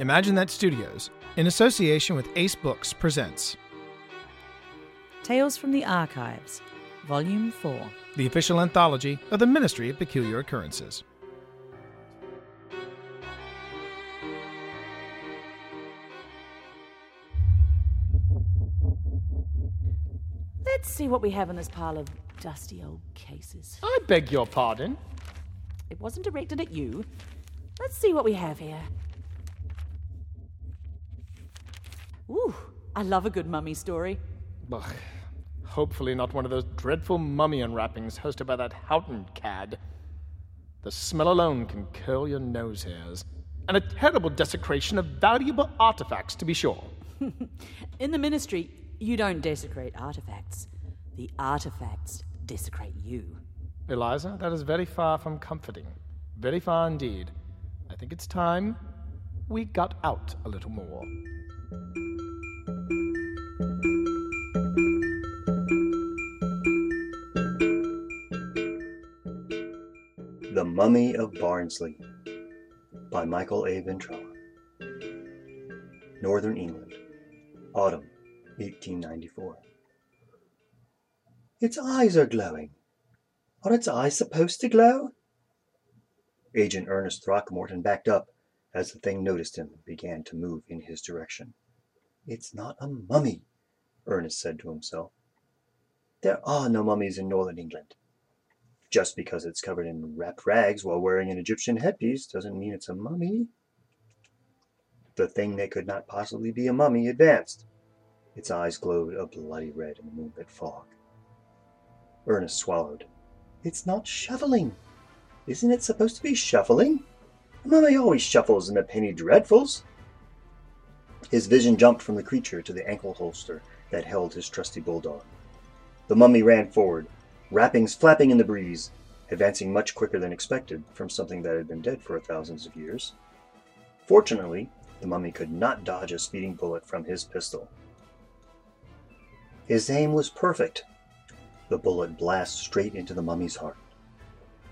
Imagine That Studios, in association with Ace Books, presents Tales from the Archives, Volume 4. the official anthology of the Ministry of Peculiar Occurrences. Let's see what we have in this pile of dusty old cases. I beg your pardon. It wasn't directed at you. Let's see what we have here. Ooh, I love a good mummy story. Ugh. Hopefully, not one of those dreadful mummy unwrappings hosted by that Houghton cad. The smell alone can curl your nose hairs. And a terrible desecration of valuable artifacts, to be sure. In the ministry, you don't desecrate artifacts. The artifacts desecrate you. Eliza, that is very far from comforting. Very far indeed. I think it's time we got out a little more. Mummy of Barnsley by Michael A. Ventrella. Northern England, Autumn 1894. Its eyes are glowing. Are its eyes supposed to glow? Agent Ernest Throckmorton backed up as the thing noticed him and began to move in his direction. It's not a mummy, Ernest said to himself. There are no mummies in northern England. Just because it's covered in wrapped rags while wearing an Egyptian headpiece doesn't mean it's a mummy. The thing that could not possibly be a mummy advanced. Its eyes glowed a bloody red in the moonlit fog. Ernest swallowed. It's not shuffling. Isn't it supposed to be shuffling? A mummy always shuffles in the penny dreadfuls. His vision jumped from the creature to the ankle holster that held his trusty bulldog. The mummy ran forward, wrappings flapping in the breeze, advancing much quicker than expected from something that had been dead for thousands of years. Fortunately, the mummy could not dodge a speeding bullet from his pistol. His aim was perfect. The bullet blasted straight into the mummy's heart,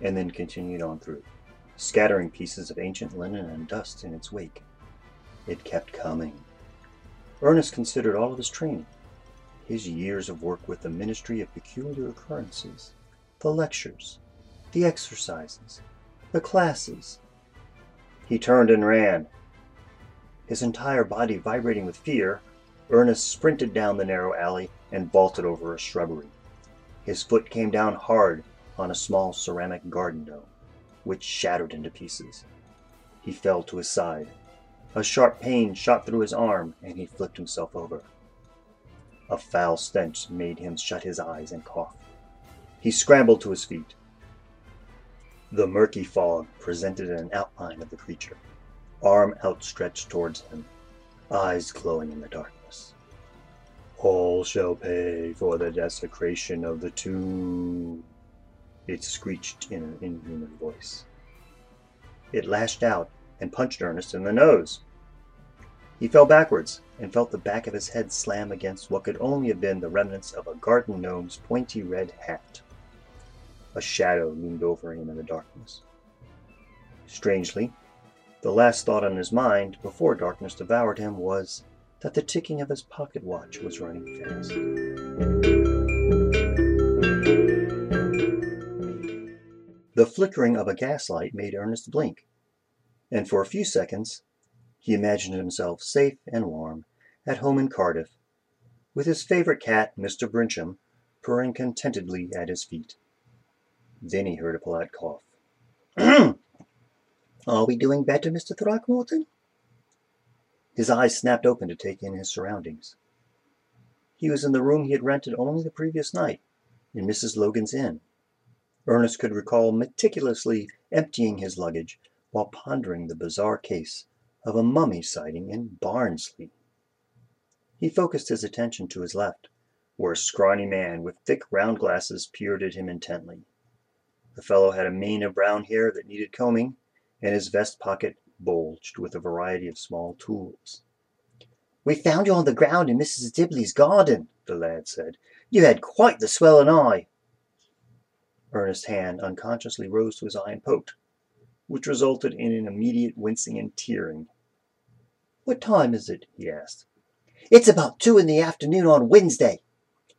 and then continued on through, scattering pieces of ancient linen and dust in its wake. It kept coming. Ernest considered all of his training his years of work with the Ministry of Peculiar Occurrences, the lectures, the exercises, the classes. He turned and ran. His entire body vibrating with fear, Ernest sprinted down the narrow alley and vaulted over a shrubbery. His foot came down hard on a small ceramic garden dome, which shattered into pieces. He fell to his side. A sharp pain shot through his arm, and he flipped himself over. A foul stench made him shut his eyes and cough. He scrambled to his feet. The murky fog presented an outline of the creature, arm outstretched towards him, eyes glowing in the darkness. All shall pay for the desecration of the tomb, it screeched in an inhuman voice. It lashed out and punched Ernest in the nose. He fell backwards and felt the back of his head slam against what could only have been the remnants of a garden gnome's pointy red hat. A shadow loomed over him in the darkness. Strangely, the last thought on his mind before darkness devoured him was that the ticking of his pocket watch was running fast. The flickering of a gaslight made Ernest blink, and for a few seconds he imagined himself safe and warm at home in Cardiff, with his favorite cat, Mr. Brincham, purring contentedly at his feet. Then he heard a polite cough. Are we doing better, Mr. Throckmorton? His eyes snapped open to take in his surroundings. He was in the room he had rented only the previous night, in Mrs. Logan's inn. Ernest could recall meticulously emptying his luggage while pondering the bizarre case of a mummy sighting in Barnsley. He focused his attention to his left, where a scrawny man with thick round glasses peered at him intently. The fellow had a mane of brown hair that needed combing, and his vest pocket bulged with a variety of small tools. We found you on the ground in Mrs. Dibley's garden, the lad said. You had quite the swelling eye. Ernest's hand unconsciously rose to his eye and poked, which resulted in an immediate wincing and tearing. What time is it? he asked. It's about two in the afternoon on Wednesday.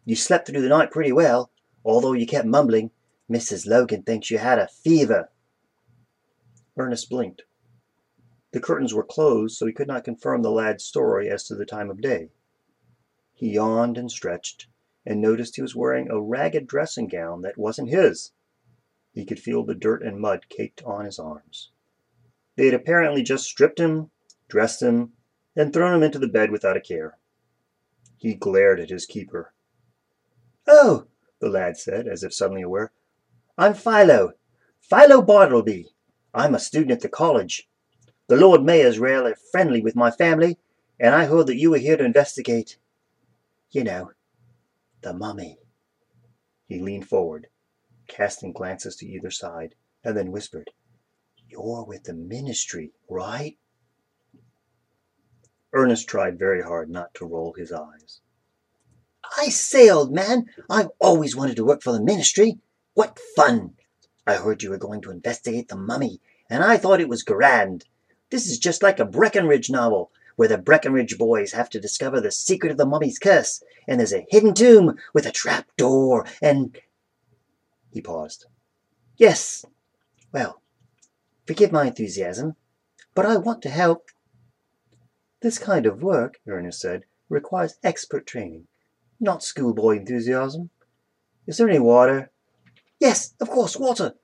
You slept through the night pretty well, although you kept mumbling. Mrs. Logan thinks you had a fever. Ernest blinked. The curtains were closed, so he could not confirm the lad's story as to the time of day. He yawned and stretched, and noticed he was wearing a ragged dressing gown that wasn't his. He could feel the dirt and mud caked on his arms. They had apparently just stripped him, dressed him, and thrown him into the bed without a care. He glared at his keeper. Oh, the lad said, as if suddenly aware. I'm Philo, Philo Bartleby. I'm a student at the college. The Lord Mayor's rarely friendly with my family, and I heard that you were here to investigate, you know, the mummy. He leaned forward, casting glances to either side, and then whispered, You're with the ministry, right? Ernest tried very hard not to roll his eyes. I say, old man, I've always wanted to work for the ministry. What fun! I heard you were going to investigate the mummy, and I thought it was grand. This is just like a Breckenridge novel, where the Breckenridge boys have to discover the secret of the mummy's curse, and there's a hidden tomb with a trap door, and. He paused. Yes. Well, forgive my enthusiasm, but I want to help. This kind of work, Ernest said, requires expert training, not schoolboy enthusiasm. Is there any water? Yes, of course, water.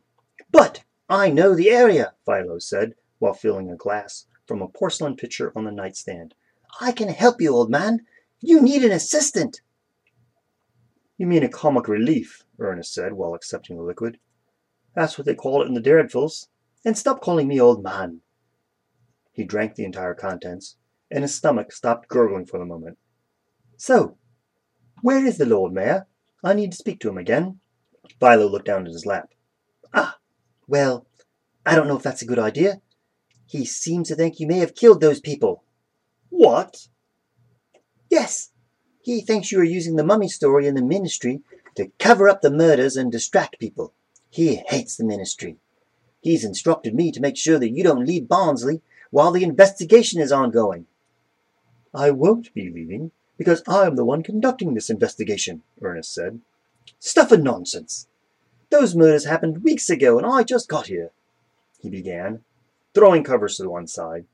But I know the area, Philo said, while filling a glass from a porcelain pitcher on the nightstand. I can help you, old man. You need an assistant. You mean a comic relief, Ernest said while accepting the liquid. That's what they call it in the Dreadfuls. And stop calling me old man. He drank the entire contents, and his stomach stopped gurgling for the moment. So, where is the Lord Mayor? I need to speak to him again. Philo looked down at his lap. Ah, well, I don't know if that's a good idea. He seems to think you may have killed those people. What? Yes, he thinks you are using the mummy story in the ministry to cover up the murders and distract people. He hates the ministry. He's instructed me to make sure that you don't leave Barnsley while the investigation is ongoing. I won't be leaving, because I am the one conducting this investigation, Ernest said. Stuff and nonsense. Those murders happened weeks ago, and I just got here, he began, throwing covers to one side,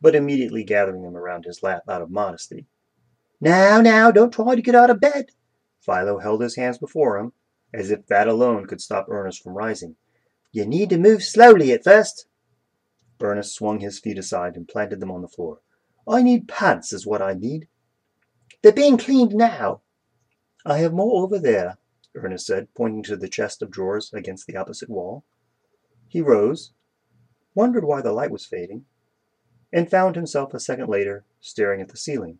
but immediately gathering them around his lap out of modesty. Now, now, don't try to get out of bed. Philo held his hands before him, as if that alone could stop Ernest from rising. You need to move slowly at first. Ernest swung his feet aside and planted them on the floor. I need pants, is what I need. They're being cleaned now. I have more over there, Ernest said, pointing to the chest of drawers against the opposite wall. He rose, wondered why the light was fading, and found himself a second later staring at the ceiling.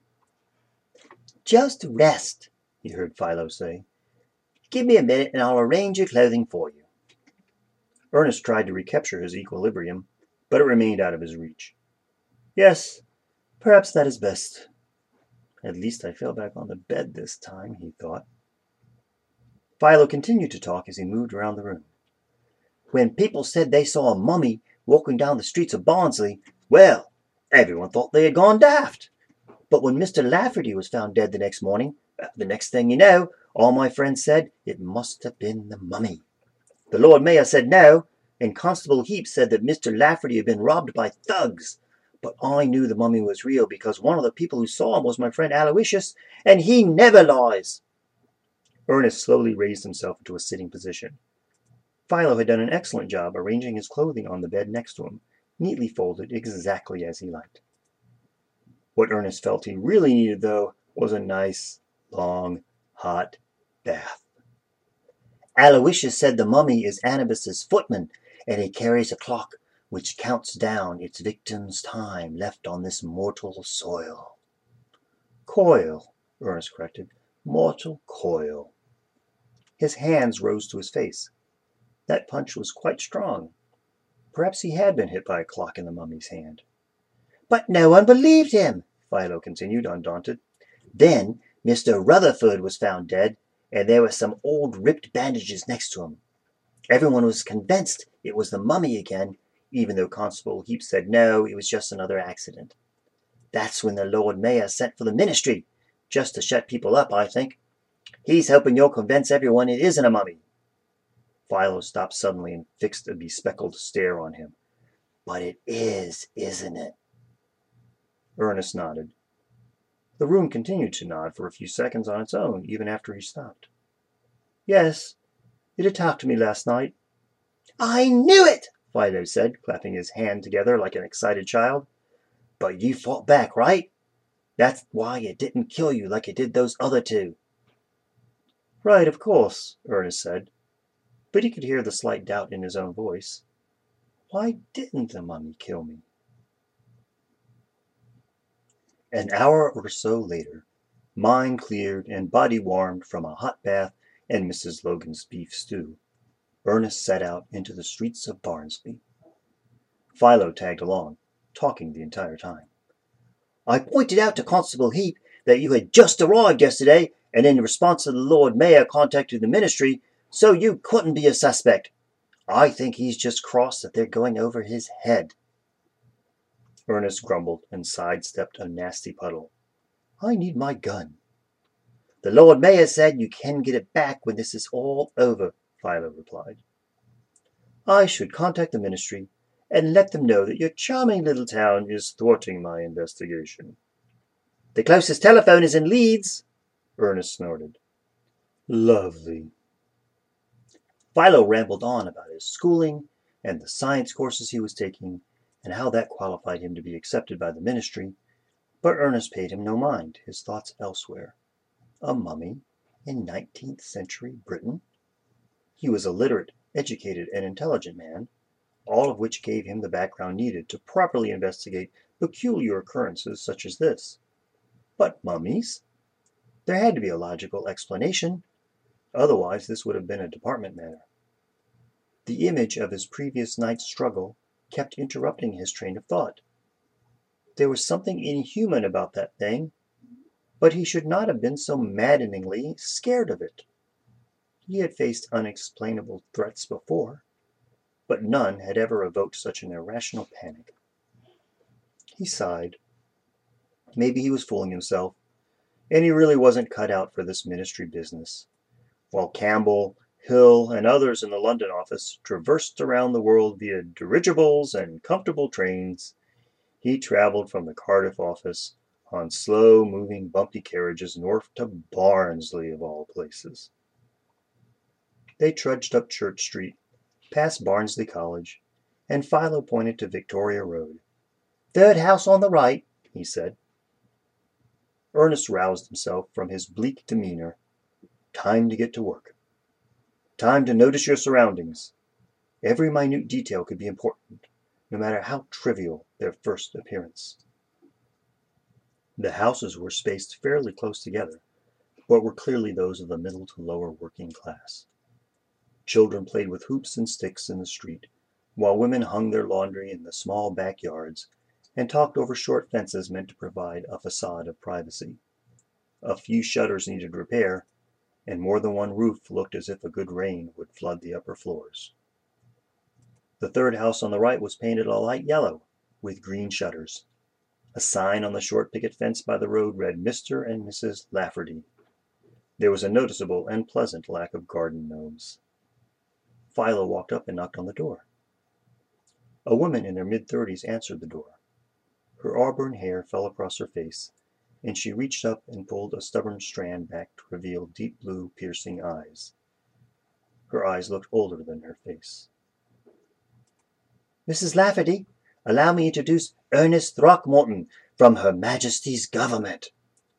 Just rest, he heard Philo say. Give me a minute and I'll arrange your clothing for you. Ernest tried to recapture his equilibrium, but it remained out of his reach. Yes, perhaps that is best. At least I fell back on the bed this time, he thought. Philo continued to talk as he moved around the room. When people said they saw a mummy walking down the streets of Barnsley, well, everyone thought they had gone daft. But when Mr. Lafferty was found dead the next morning, uh, the next thing you know, all my friends said it must have been the mummy. The Lord Mayor said no, and Constable Heap said that Mr. Lafferty had been robbed by thugs. But I knew the mummy was real because one of the people who saw him was my friend Aloysius, and he never lies. Ernest slowly raised himself into a sitting position. Philo had done an excellent job arranging his clothing on the bed next to him, neatly folded exactly as he liked. What Ernest felt he really needed, though, was a nice, long, hot bath. Aloysius said the mummy is Anubis's footman, and he carries a clock which counts down its victim's time left on this mortal soil. Coil, Ernest corrected. Mortal coil. His hands rose to his face. That punch was quite strong. Perhaps he had been hit by a clock in the mummy's hand. But no one believed him, Philo continued, undaunted. Then Mr. Rutherford was found dead, and there were some old ripped bandages next to him. Everyone was convinced it was the mummy again, even though Constable Heap said no, it was just another accident. That's when the Lord Mayor sent for the ministry, just to shut people up, I think. He's hoping you'll convince everyone it isn't a mummy. Philo stopped suddenly and fixed a bespectacled stare on him. But it is, isn't it? Ernest nodded. The room continued to nod for a few seconds on its own, even after he stopped. Yes, it attacked me last night. I knew it, Philo said, clapping his hand together like an excited child. But you fought back, right? That's why it didn't kill you like it did those other two. Right, of course, Ernest said. But he could hear the slight doubt in his own voice. Why didn't the mummy kill me? An hour or so later, mind cleared and body warmed from a hot bath and Mrs. Logan's beef stew, Ernest set out into the streets of Barnsley. Philo tagged along, talking the entire time. I pointed out to Constable Heap that you had just arrived yesterday, and in response to the Lord Mayor contacted the ministry, so you couldn't be a suspect. I think he's just cross that they're going over his head. Ernest grumbled and sidestepped a nasty puddle. I need my gun. The Lord Mayor said you can get it back when this is all over, Philo replied. I should contact the ministry and let them know that your charming little town is thwarting my investigation. The closest telephone is in Leeds, Ernest snorted. Lovely. Philo rambled on about his schooling and the science courses he was taking and how that qualified him to be accepted by the ministry, but Ernest paid him no mind, his thoughts elsewhere. A mummy in 19th century Britain? He was a literate, educated, and intelligent man, all of which gave him the background needed to properly investigate peculiar occurrences such as this. But mummies? There had to be a logical explanation, otherwise this would have been a department matter. The image of his previous night's struggle kept interrupting his train of thought. There was something inhuman about that thing, but he should not have been so maddeningly scared of it. He had faced unexplainable threats before, but none had ever evoked such an irrational panic. He sighed. Maybe he was fooling himself, and he really wasn't cut out for this ministry business. While Campbell, Hill, and others in the London office traversed around the world via dirigibles and comfortable trains, he traveled from the Cardiff office on slow moving bumpy carriages north to Barnsley, of all places. They trudged up Church Street, past Barnsley College, and Philo pointed to Victoria Road. Third house on the right, he said. Ernest roused himself from his bleak demeanor. Time to get to work. Time to notice your surroundings. Every minute detail could be important, no matter how trivial their first appearance. The houses were spaced fairly close together, but were clearly those of the middle to lower working class. Children played with hoops and sticks in the street, while women hung their laundry in the small back yards and talked over short fences meant to provide a facade of privacy. A few shutters needed repair, and more than one roof looked as if a good rain would flood the upper floors. The third house on the right was painted a light yellow, with green shutters. A sign on the short picket fence by the road read Mr. and Mrs. Lafferty. There was a noticeable and pleasant lack of garden gnomes. Philo walked up and knocked on the door. A woman in her mid thirties answered the door. Her auburn hair fell across her face, and she reached up and pulled a stubborn strand back to reveal deep blue, piercing eyes. Her eyes looked older than her face. Mrs. Lafferty, allow me to introduce Ernest Throckmorton from Her Majesty's government,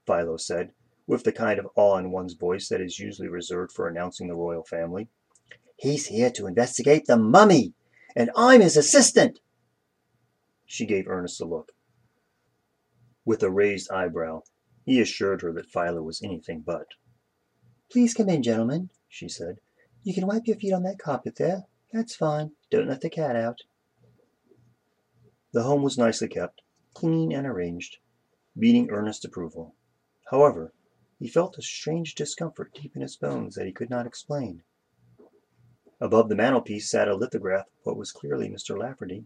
Philo said, with the kind of awe in one's voice that is usually reserved for announcing the royal family. He's here to investigate the mummy, and I'm his assistant. She gave Ernest a look. With a raised eyebrow, he assured her that Philo was anything but. Please come in, gentlemen, she said. You can wipe your feet on that carpet there. That's fine. Don't let the cat out. The home was nicely kept, clean and arranged, meeting Ernest's approval. However, he felt a strange discomfort deep in his bones that he could not explain. Above the mantelpiece sat a lithograph of what was clearly Mr. Lafferty,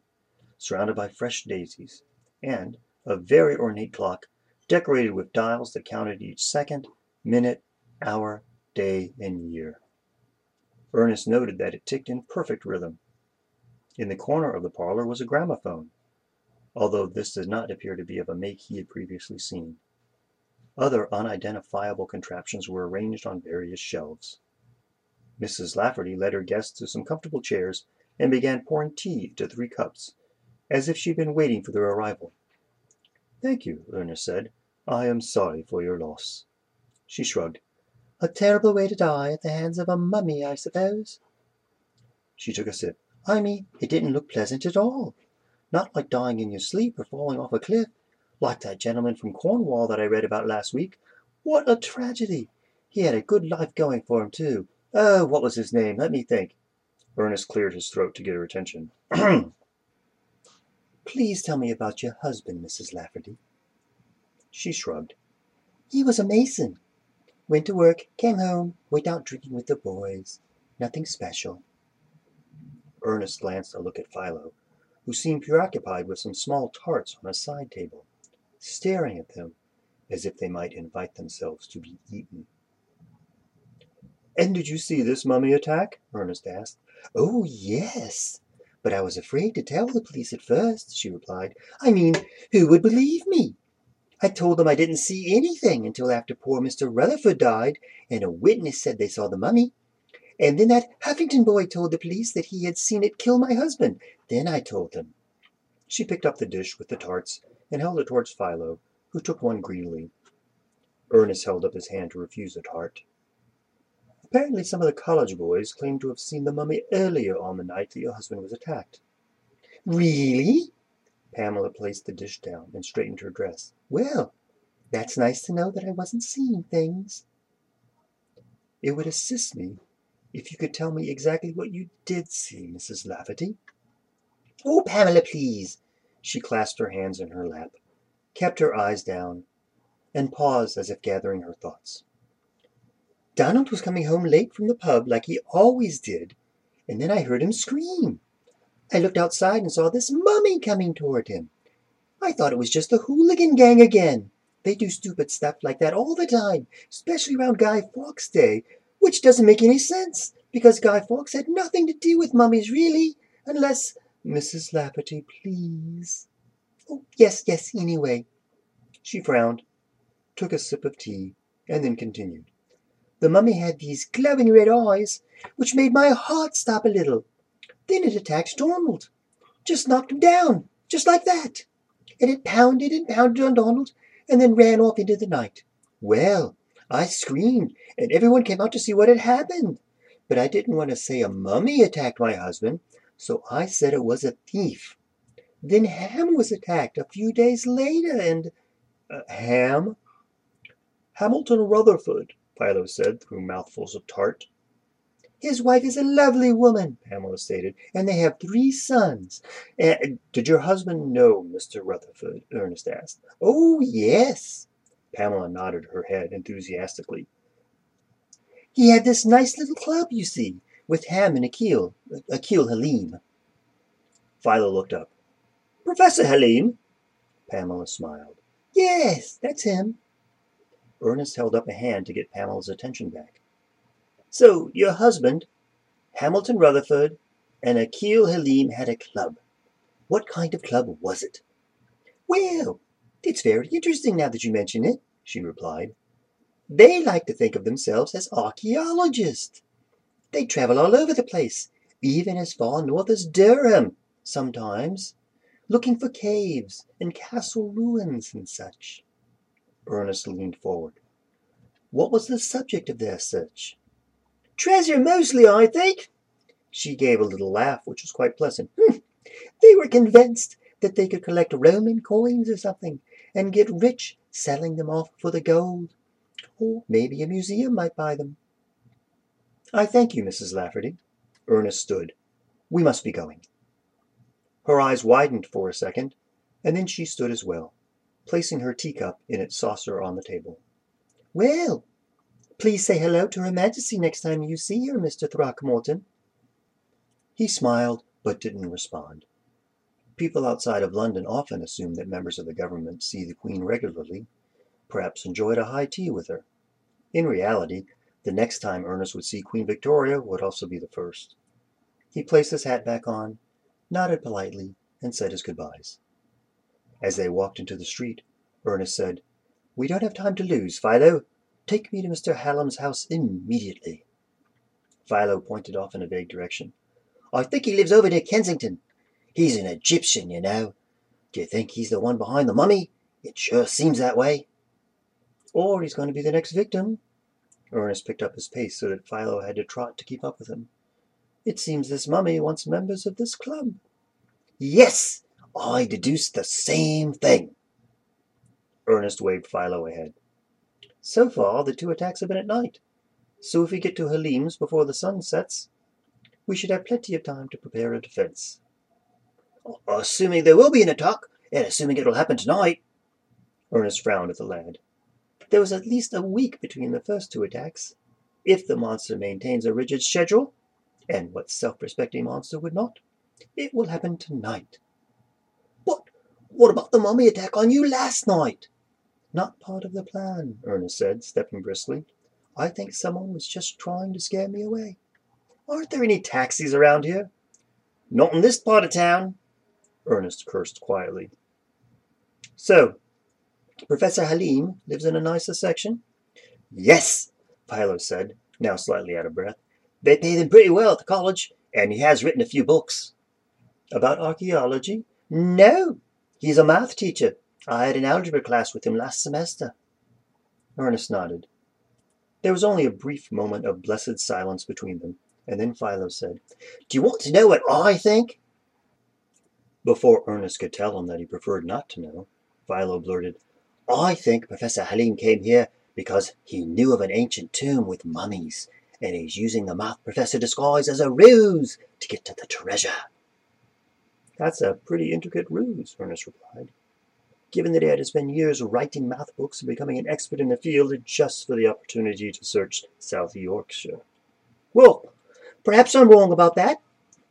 surrounded by fresh daisies, and, a very ornate clock decorated with dials that counted each second, minute, hour, day, and year. Ernest noted that it ticked in perfect rhythm. In the corner of the parlor was a gramophone, although this did not appear to be of a make he had previously seen. Other unidentifiable contraptions were arranged on various shelves. Mrs. Lafferty led her guests to some comfortable chairs and began pouring tea into three cups, as if she had been waiting for their arrival. Thank you, Ernest said. I am sorry for your loss. She shrugged. A terrible way to die at the hands of a mummy, I suppose. She took a sip. I mean, it didn't look pleasant at all. Not like dying in your sleep or falling off a cliff, like that gentleman from Cornwall that I read about last week. What a tragedy! He had a good life going for him, too. Oh, what was his name? Let me think. Ernest cleared his throat to get her attention. Please tell me about your husband, Mrs. Lafferty. She shrugged. He was a mason. Went to work, came home, went out drinking with the boys. Nothing special. Ernest glanced a look at Philo, who seemed preoccupied with some small tarts on a side table staring at them as if they might invite themselves to be eaten. And did you see this mummy attack? Ernest asked. Oh, yes. But I was afraid to tell the police at first, she replied. I mean, who would believe me? I told them I didn't see anything until after poor Mr. Rutherford died, and a witness said they saw the mummy. And then that Huffington boy told the police that he had seen it kill my husband. Then I told them. She picked up the dish with the tarts and held it towards Philo, who took one greedily. Ernest held up his hand to refuse a tart. Apparently some of the college boys claim to have seen the mummy earlier on the night that your husband was attacked. Really? Pamela placed the dish down and straightened her dress. Well, that's nice to know that I wasn't seeing things. It would assist me if you could tell me exactly what you did see, Mrs. Lafferty. Oh, Pamela, please. She clasped her hands in her lap, kept her eyes down, and paused as if gathering her thoughts. Donald was coming home late from the pub like he always did, and then I heard him scream. I looked outside and saw this mummy coming toward him. I thought it was just the hooligan gang again. They do stupid stuff like that all the time, especially around Guy Fawkes Day, which doesn't make any sense, because Guy Fawkes had nothing to do with mummies, really, unless Mrs. Lafferty, please. Oh, yes, yes, anyway. She frowned, took a sip of tea, and then continued. The mummy had these glowing red eyes, which made my heart stop a little. Then it attacked Donald. Just knocked him down, just like that. And it pounded and pounded on Donald, and then ran off into the night. Well, I screamed, and everyone came out to see what had happened. But I didn't want to say a mummy attacked my husband, so I said it was a thief. Then Ham was attacked a few days later, and. Uh, Ham? Hamilton Rutherford, Philo said through mouthfuls of tart. His wife is a lovely woman, Pamela stated, and they have three sons. Uh, did your husband know Mr. Rutherford? Ernest asked. Oh, yes. Pamela nodded her head enthusiastically. He had this nice little club, you see, with Ham and Akil, Akil Halim. Philo looked up. Professor Halim? Pamela smiled. Yes, that's him. Ernest held up a hand to get Pamela's attention back. So, your husband, Hamilton Rutherford, and Akil Halim had a club. What kind of club was it? Well, it's very interesting now that you mention it, she replied. They like to think of themselves as archaeologists. They travel all over the place, even as far north as Durham, sometimes, looking for caves and castle ruins and such. Ernest leaned forward. What was the subject of their search? Treasure mostly, I think. She gave a little laugh, which was quite pleasant. Hmm. They were convinced that they could collect Roman coins or something and get rich selling them off for the gold. Or maybe a museum might buy them. I thank you, Mrs. Lafferty. Ernest stood. We must be going. Her eyes widened for a second, and then she stood as well, placing her teacup in its saucer on the table. Well, please say hello to Her Majesty next time you see her, Mr. Throckmorton. He smiled, but didn't respond. People outside of London often assume that members of the government see the Queen regularly, perhaps enjoyed a high tea with her. In reality, the next time Ernest would see Queen Victoria would also be the first. He placed his hat back on, nodded politely, and said his goodbyes. As they walked into the street, Ernest said, We don't have time to lose, Philo. Take me to Mr. Halim's house immediately. Philo pointed off in a vague direction. I think he lives over near Kensington. He's an Egyptian, you know. Do you think he's the one behind the mummy? It sure seems that way. Or he's going to be the next victim. Ernest picked up his pace so that Philo had to trot to keep up with him. It seems this mummy wants members of this club. Yes, I deduced the same thing. Ernest waved Philo ahead. So far, the two attacks have been at night. So if we get to Halim's before the sun sets, we should have plenty of time to prepare a defense. Assuming there will be an attack, and assuming it'll happen tonight. Ernest frowned at the lad. There was at least a week between the first two attacks. If the monster maintains a rigid schedule, and what self-respecting monster would not, it will happen tonight. What about the mummy attack on you last night? Not part of the plan, Ernest said, stepping briskly. I think someone was just trying to scare me away. Aren't there any taxis around here? Not in this part of town, Ernest cursed quietly. So, Professor Halim lives in a nicer section? Yes, Philo said, now slightly out of breath. They pay him pretty well at the college, and he has written a few books. About archaeology? No, he's a math teacher. I had an algebra class with him last semester. Ernest nodded. There was only a brief moment of blessed silence between them, and then Philo said, Do you want to know what I think? Before Ernest could tell him that he preferred not to know, Philo blurted, I think Professor Halim came here because he knew of an ancient tomb with mummies, and he's using the math professor disguise as a ruse to get to the treasure. That's a pretty intricate ruse, Ernest replied given that he had to spend years writing math books and becoming an expert in the field just for the opportunity to search South Yorkshire. Well, perhaps I'm wrong about that,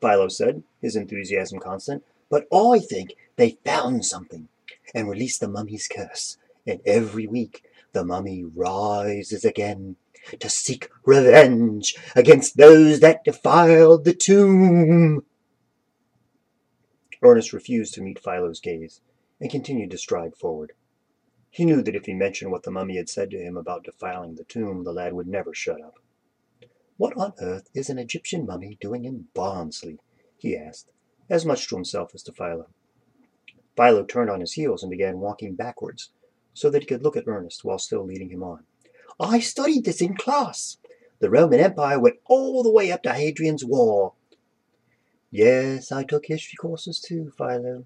Philo said, his enthusiasm constant, but I think they found something and released the mummy's curse, and every week the mummy rises again to seek revenge against those that defiled the tomb. Ernest refused to meet Philo's gaze and continued to stride forward. He knew that if he mentioned what the mummy had said to him about defiling the tomb, the lad would never shut up. What on earth is an Egyptian mummy doing in Barnsley? he asked, as much to himself as to Philo. Philo turned on his heels and began walking backwards, so that he could look at Ernest while still leading him on. I studied this in class. The Roman Empire went all the way up to Hadrian's Wall. Yes, I took history courses too, Philo,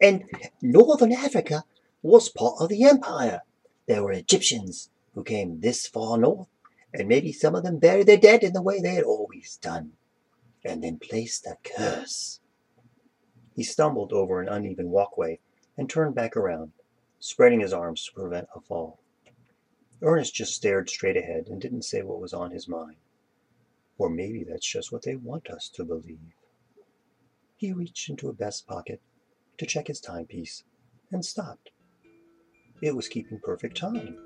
and northern Africa was part of the empire. There were Egyptians who came this far north, and maybe some of them buried their dead in the way they had always done, and then placed a curse. He stumbled over an uneven walkway and turned back around, spreading his arms to prevent a fall. Ernest just stared straight ahead and didn't say what was on his mind. Or maybe that's just what they want us to believe. He reached into a vest pocket to check his timepiece and stopped. It was keeping perfect time.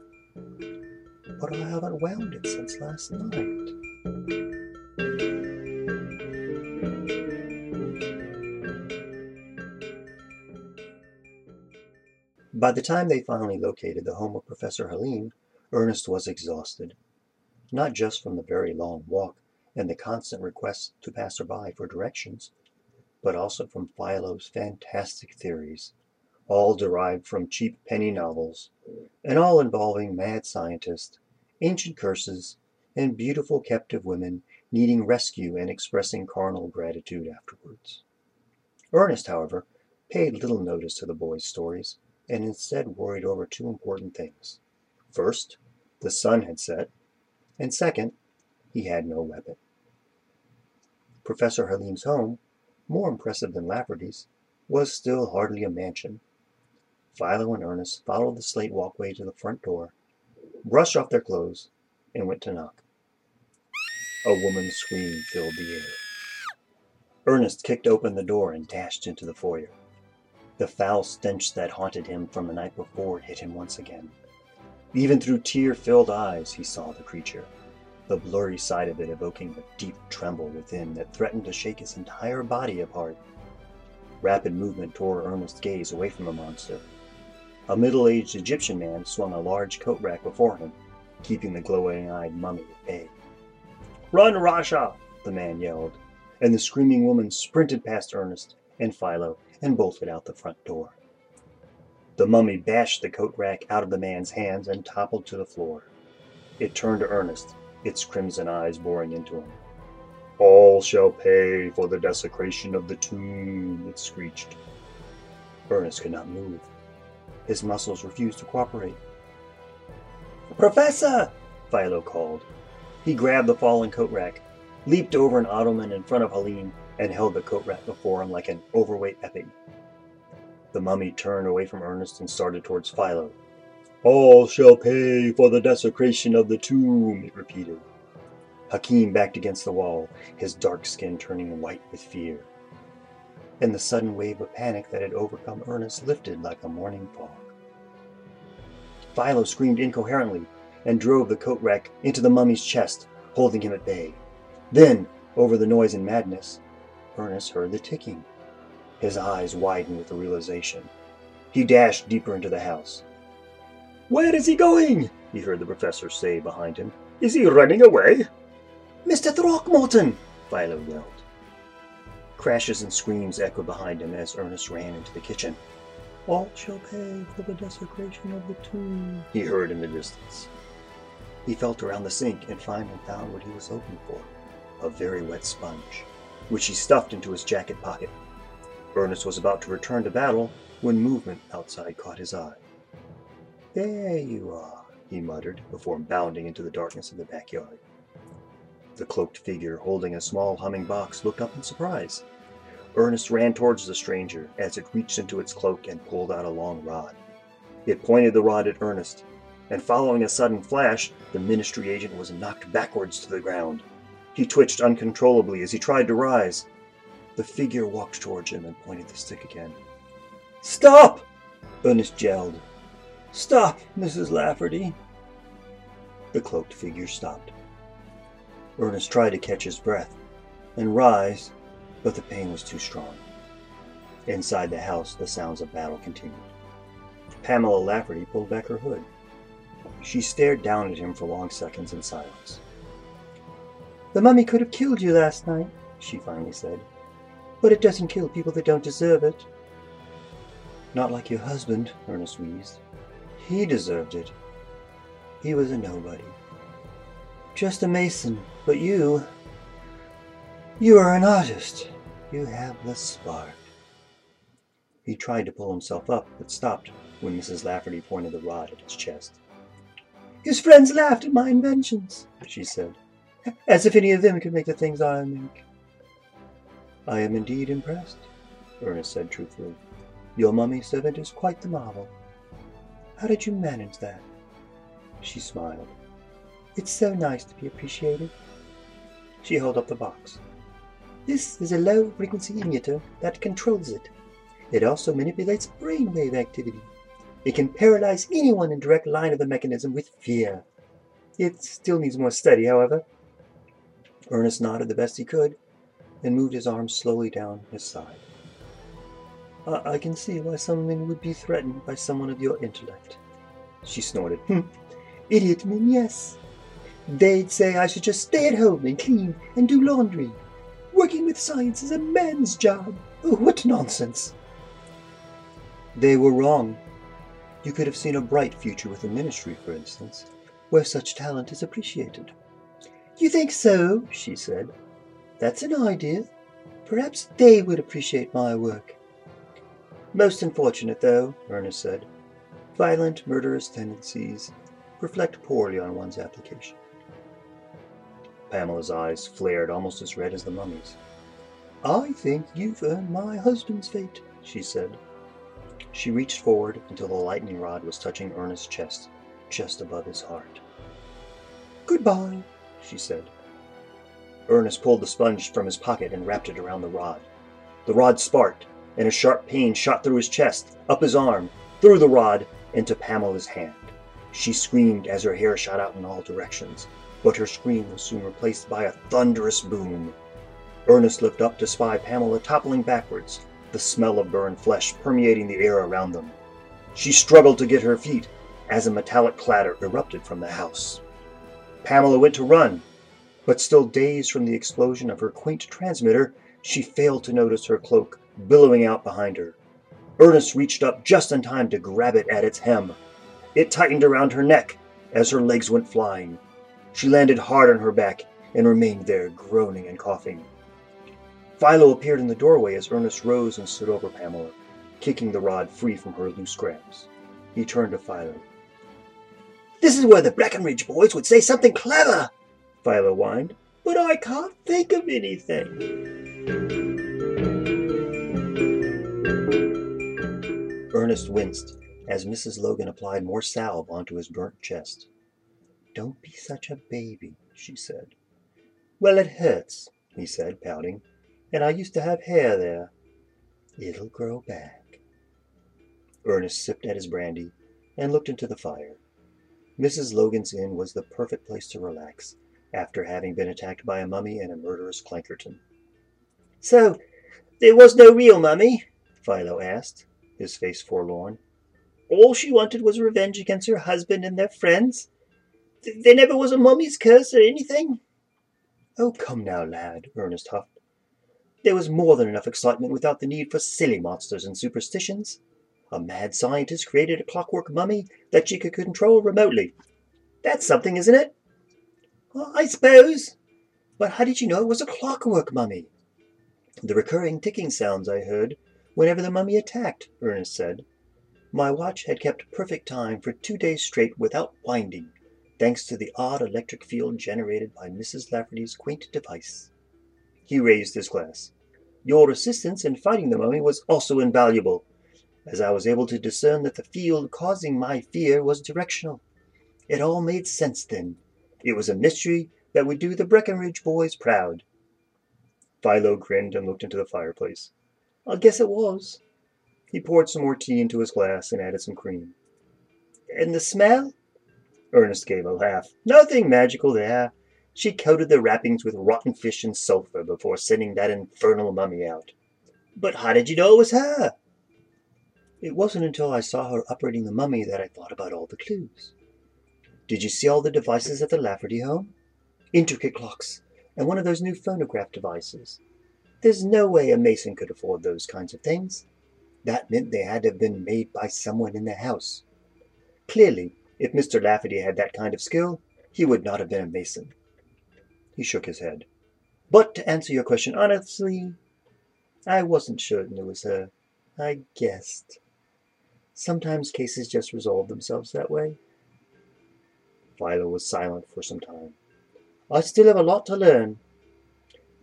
But I haven't wound it since last night. By the time they finally located the home of Professor Halim, Ernest was exhausted. Not just from the very long walk and the constant requests to passer-by for directions, but also from Philo's fantastic theories, all derived from cheap penny novels, and all involving mad scientists, ancient curses, and beautiful captive women needing rescue and expressing carnal gratitude afterwards. Ernest, however, paid little notice to the boy's stories, and instead worried over two important things. First, the sun had set, and second, he had no weapon. Professor Halim's home more impressive than Lafferty's, was still hardly a mansion. Philo and Ernest followed the slate walkway to the front door, brushed off their clothes, and went to knock. A woman's scream filled the air. Ernest kicked open the door and dashed into the foyer. The foul stench that haunted him from the night before hit him once again. Even through tear filled eyes, he saw the creature, the blurry side of it evoking a deep tremble within that threatened to shake his entire body apart. Rapid movement tore Ernest's gaze away from the monster. A middle aged Egyptian man swung a large coat rack before him, keeping the glowing eyed mummy at bay. Run, Rasha! the man yelled, and the screaming woman sprinted past Ernest and Philo and bolted out the front door. The mummy bashed the coat rack out of the man's hands and toppled to the floor. It turned to Ernest, its crimson eyes boring into him. All shall pay for the desecration of the tomb, it screeched. Ernest could not move. His muscles refused to cooperate. Professor! Philo called. He grabbed the fallen coat rack, leaped over an ottoman in front of Halim, and held the coat rack before him like an overweight épée. The mummy turned away from Ernest and started towards Philo. All shall pay for the desecration of the tomb, it repeated. Halim backed against the wall, his dark skin turning white with fear. And the sudden wave of panic that had overcome Ernest lifted like a morning fog. Philo screamed incoherently and drove the coat rack into the mummy's chest, holding him at bay. Then, over the noise and madness, Ernest heard the ticking. His eyes widened with the realization. He dashed deeper into the house. Where is he going? he heard the professor say behind him. Is he running away? Mr. Throckmorton! Philo yelled. Crashes and screams echoed behind him as Ernest ran into the kitchen. All shall pay for the desecration of the tomb, he heard in the distance. He felt around the sink and finally found what he was hoping for a very wet sponge, which he stuffed into his jacket pocket. Ernest was about to return to battle when movement outside caught his eye. There you are, he muttered before bounding into the darkness of the backyard. The cloaked figure holding a small humming box looked up in surprise. Ernest ran towards the stranger as it reached into its cloak and pulled out a long rod. It pointed the rod at Ernest, and following a sudden flash, the ministry agent was knocked backwards to the ground. He twitched uncontrollably as he tried to rise. The figure walked towards him and pointed the stick again. Stop! Ernest yelled. Stop, Mrs. Lafferty. The cloaked figure stopped. Ernest tried to catch his breath and rise, but the pain was too strong. Inside the house, the sounds of battle continued. Pamela Lafferty pulled back her hood. She stared down at him for long seconds in silence. The mummy could have killed you last night, she finally said. But it doesn't kill people that don't deserve it. Not like your husband, Ernest wheezed. He deserved it. He was a nobody. Just a mason, but you. You are an artist. You have the spark. He tried to pull himself up, but stopped when Mrs. Lafferty pointed the rod at his chest. His friends laughed at my inventions, she said, as if any of them could make the things I make. I am indeed impressed, Ernest said truthfully. Your mummy servant is quite the marvel. How did you manage that? She smiled. It's so nice to be appreciated. She held up the box. This is a low frequency emitter that controls it. It also manipulates brainwave activity. It can paralyze anyone in direct line of the mechanism with fear. It still needs more study, however. Ernest nodded the best he could and moved his arm slowly down his side. I, I can see why someone would be threatened by someone of your intellect. She snorted. Hmm. Idiot men, yes. They'd say I should just stay at home and clean and do laundry. Working with science is a man's job. Oh, what nonsense. They were wrong. You could have seen a bright future with the ministry, for instance, where such talent is appreciated. You think so? she said. That's an idea. Perhaps they would appreciate my work. Most unfortunate, though, Ernest said. Violent, murderous tendencies reflect poorly on one's application. Pamela's eyes flared almost as red as the mummy's. I think you've earned my husband's fate, she said. She reached forward until the lightning rod was touching Ernest's chest, just above his heart. Goodbye, she said. Ernest pulled the sponge from his pocket and wrapped it around the rod. The rod sparked, and a sharp pain shot through his chest, up his arm, through the rod, into Pamela's hand. She screamed as her hair shot out in all directions, but her scream was soon replaced by a thunderous boom. Ernest looked up to spy Pamela toppling backwards, the smell of burned flesh permeating the air around them. She struggled to get her feet as a metallic clatter erupted from the house. Pamela went to run, but still dazed from the explosion of her quaint transmitter, she failed to notice her cloak billowing out behind her. Ernest reached up just in time to grab it at its hem. It tightened around her neck as her legs went flying. She landed hard on her back and remained there, groaning and coughing. Philo appeared in the doorway as Ernest rose and stood over Pamela, kicking the rod free from her loose grasp. He turned to Philo. This is where the Breckenridge boys would say something clever, Philo whined, but I can't think of anything. Ernest winced as Mrs. Logan applied more salve onto his burnt chest. Don't be such a baby, she said. Well, it hurts, he said, pouting, and I used to have hair there. It'll grow back. Ernest sipped at his brandy and looked into the fire. Mrs. Logan's Inn was the perfect place to relax after having been attacked by a mummy and a murderous Clankerton. So, there was no real mummy? Philo asked his face forlorn. All she wanted was revenge against her husband and their friends. Th- there never was a mummy's curse or anything. Oh, come now, lad, Ernest huffed. There was more than enough excitement without the need for silly monsters and superstitions. A mad scientist created a clockwork mummy that she could control remotely. That's something, isn't it? Well, I suppose. But how did you know it was a clockwork mummy? The recurring ticking sounds I heard whenever the mummy attacked, Ernest said. My watch had kept perfect time for two days straight without winding, thanks to the odd electric field generated by Mrs. Lafferty's quaint device. He raised his glass. Your assistance in fighting the mummy was also invaluable, as I was able to discern that the field causing my fear was directional. It all made sense then. It was a mystery that would do the Breckenridge boys proud. Philo grinned and looked into the fireplace. I guess it was. He poured some more tea into his glass and added some cream. And the smell? Ernest gave a laugh. Nothing magical there. She coated the wrappings with rotten fish and sulphur before sending that infernal mummy out. But how did you know it was her? It wasn't until I saw her operating the mummy that I thought about all the clues. Did you see all the devices at the Lafferty home? Intricate clocks, and one of those new phonograph devices. There's no way a mason could afford those kinds of things. That meant they had to have been made by someone in the house. Clearly, if Mr. Lafferty had that kind of skill, he would not have been a mason. He shook his head. But to answer your question honestly, I wasn't certain it was her. I guessed. Sometimes cases just resolve themselves that way. Philo was silent for some time. I still have a lot to learn.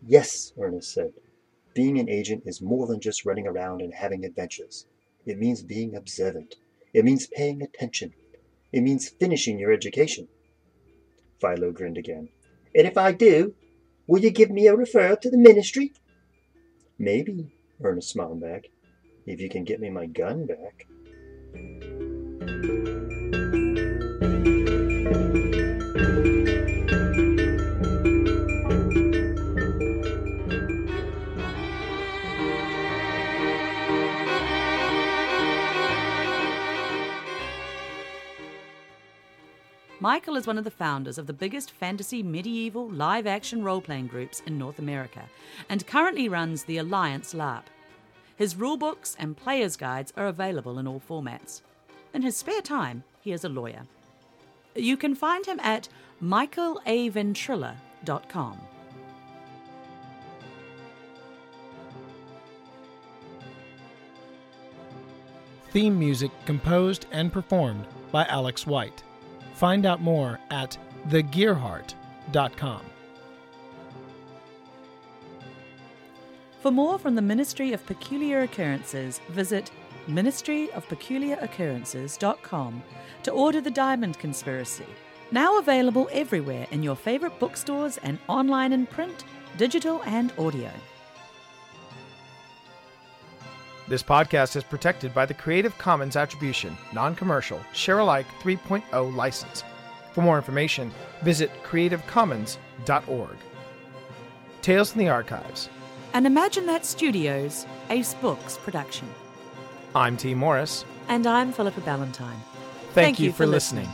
Yes, Ernest said. Being an agent is more than just running around and having adventures. It means being observant. It means paying attention. It means finishing your education. Philo grinned again. And if I do, will you give me a referral to the ministry? Maybe, Ernest smiled back, if you can get me my gun back. Michael is one of the founders of the biggest fantasy medieval live action role playing groups in North America and currently runs the Alliance LARP. His rulebooks and player's guides are available in all formats. In his spare time, he is a lawyer. You can find him at michaelaventrella.com. Theme music composed and performed by Alex White. Find out more at thegearheart.com. For more from the Ministry of Peculiar Occurrences, visit ministryofpeculiaroccurrences.com to order The Diamond Conspiracy, now available everywhere in your favorite bookstores and online in print, digital, and audio. This podcast is protected by the Creative Commons Attribution, Non Commercial, Share Alike 3.0 license. For more information, visit creativecommons.org. Tales from the Archives. And Imagine That Studios, Ace Books production. I'm Tee Morris. And I'm Philippa Ballantine. Thank, you, for listening.